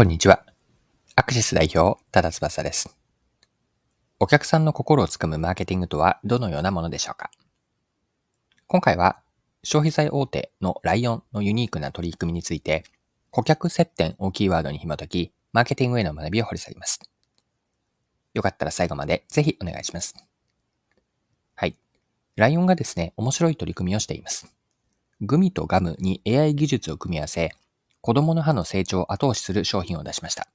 こんにちは。アクシス代表、多田翼です。お客さんの心をつかむマーケティングとはどのようなものでしょうか？今回は消費財大手のライオンのユニークな取り組みについて顧客接点をキーワードに紐解き、マーケティングへの学びを掘り下げます。よかったら最後までぜひお願いします。はい。ライオンがですね、面白い取り組みをしています。グミとガムに AI 技術を組み合わせ、子供の歯の成長を後押しする商品を出しました。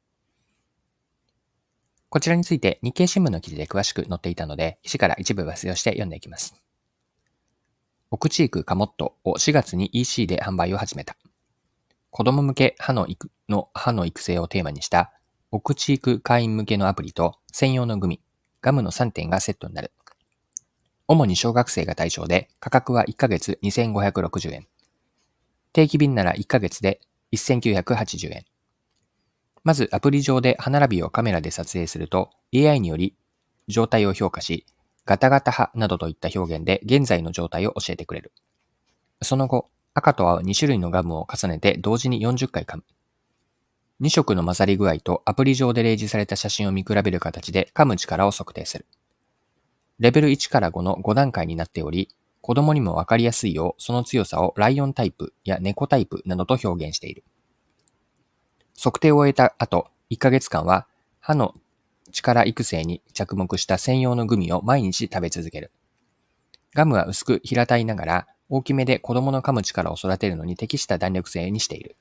こちらについて日経新聞の記事で詳しく載っていたので、記事から一部抜粋をして読んでいきます。オクチークカモットを4月に EC で販売を始めた。子供向け歯のの歯の育成をテーマにしたオクチーク会員向けのアプリと専用のグミ、ガムの3点がセットになる。主に小学生が対象で価格は1ヶ月2560円。定期便なら1ヶ月で1980円。まずアプリ上で歯並びをカメラで撮影すると AI により状態を評価し、ガタガタ派などといった表現で現在の状態を教えてくれる。その後、赤と青2種類のガムを重ねて同時に40回噛む。2色の混ざり具合とアプリ上で例示された写真を見比べる形で噛む力を測定する。レベル1から5の5段階になっており、子供にもわかりやすいよう、その強さをライオンタイプや猫タイプなどと表現している。測定を終えた後、1ヶ月間は歯の力育成に着目した専用のグミを毎日食べ続ける。ガムは薄く平たいながら大きめで子供の噛む力を育てるのに適した弾力性にしている。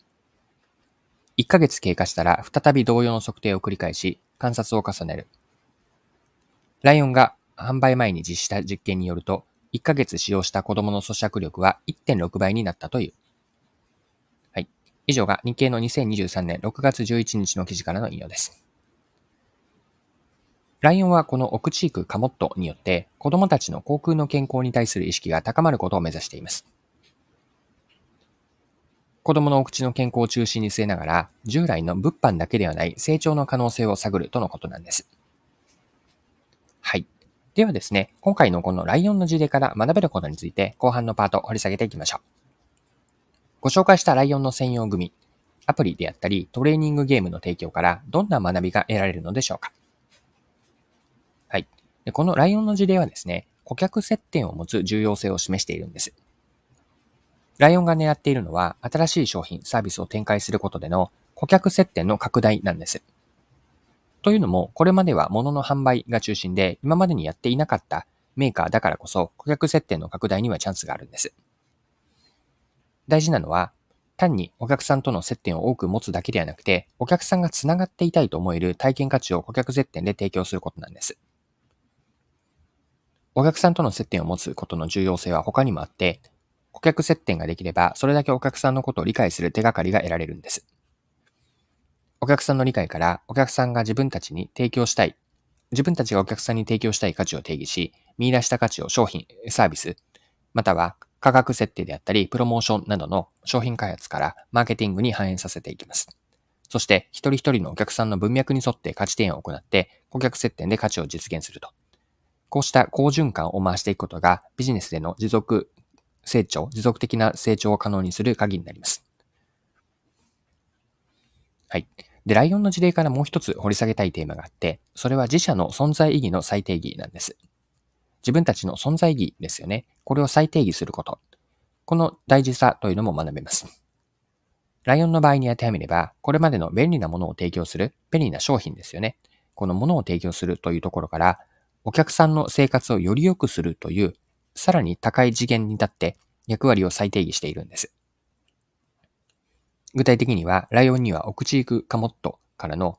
1ヶ月経過したら再び同様の測定を繰り返し観察を重ねる。ライオンが販売前に実施した実験によると1ヶ月使用した子供の咀嚼力は1.6倍になったという。はい。以上が日経の2023年6月11日の記事からの引用です。ライオンはこのオクチークカモットによって子供たちの口腔の健康に対する意識が高まることを目指しています。子供のお口の健康を中心に据えながら、従来の物販だけではない成長の可能性を探るとのことなんです。ではですね、今回のこのライオンの事例から学べることについて後半のパートを掘り下げていきましょう。ご紹介したライオンの専用組、アプリであったりトレーニングゲームの提供からどんな学びが得られるのでしょうかはい。でこのライオンの事例はですね、顧客接点を持つ重要性を示しているんです。ライオンが狙っているのは新しい商品、サービスを展開することでの顧客接点の拡大なんです。というのも、これまでは物の販売が中心で、今までにやっていなかったメーカーだからこそ、顧客接点の拡大にはチャンスがあるんです。大事なのは、単にお客さんとの接点を多く持つだけではなくて、お客さんが繋がっていたいと思える体験価値を顧客接点で提供することなんです。お客さんとの接点を持つことの重要性は他にもあって、顧客接点ができれば、それだけお客さんのことを理解する手がかりが得られるんです。お客さんの理解からお客さんが自分たちに提供したい、自分たちがお客さんに提供したい価値を定義し、見出した価値を商品、サービス、または価格設定であったり、プロモーションなどの商品開発からマーケティングに反映させていきます。そして、一人一人のお客さんの文脈に沿って価値提案を行って、顧客接点で価値を実現すると。こうした好循環を回していくことが、ビジネスでの持続成長、持続的な成長を可能にする鍵になります。はい。で、ライオンの事例からもう一つ掘り下げたいテーマがあって、それは自社の存在意義の再定義なんです。自分たちの存在意義ですよね。これを再定義すること。この大事さというのも学べます。ライオンの場合に当てはめれば、これまでの便利なものを提供する、便利な商品ですよね。このものを提供するというところから、お客さんの生活をより良くするという、さらに高い次元に立って役割を再定義しているんです。具体的には、ライオンにはオクチークカモットからの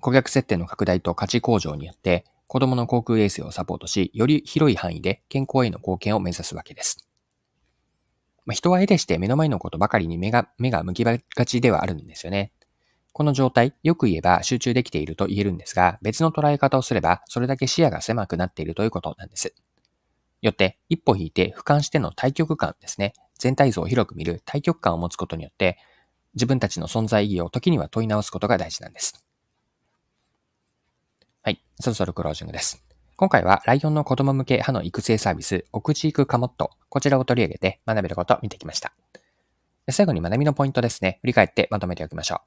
顧客設定の拡大と価値向上によって、子供の航空衛生をサポートし、より広い範囲で健康への貢献を目指すわけです。まあ、人は絵でして目の前のことばかりに目が、目が向きがちではあるんですよね。この状態、よく言えば集中できていると言えるんですが、別の捉え方をすれば、それだけ視野が狭くなっているということなんです。よって、一歩引いて俯瞰しての対極感ですね。全体像を広く見る対極感を持つことによって、自分たちの存在意義を時には問い直すことが大事なんです。はい。そろそろクロージングです。今回はライオンの子供向け歯の育成サービス、オクチークカモット、こちらを取り上げて学べることを見てきました。最後に学びのポイントですね。振り返ってまとめておきましょう。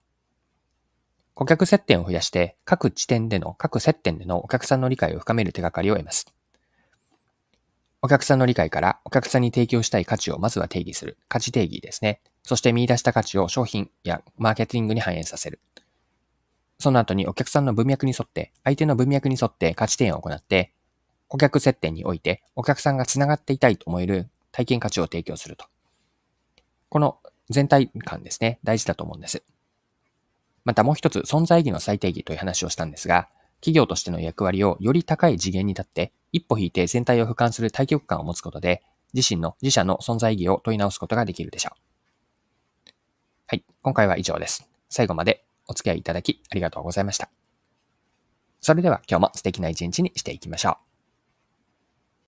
顧客接点を増やして各地点での各接点でのお客さんの理解を深める手がかりを得ます。お客さんの理解からお客さんに提供したい価値をまずは定義する。価値定義ですね。そして見出した価値を商品やマーケティングに反映させる。その後にお客さんの文脈に沿って、相手の文脈に沿って価値提案を行って、顧客接点においてお客さんが繋がっていたいと思える体験価値を提供すると。この全体感ですね、大事だと思うんです。またもう一つ、存在意義の再定義という話をしたんですが、企業としての役割をより高い次元に立って、一歩引いて全体を俯瞰する対極感を持つことで、自身の自社の存在意義を問い直すことができるでしょう。はい、今回は以上です。最後までお付き合いいただきありがとうございました。それでは今日も素敵な一日にしていきましょう。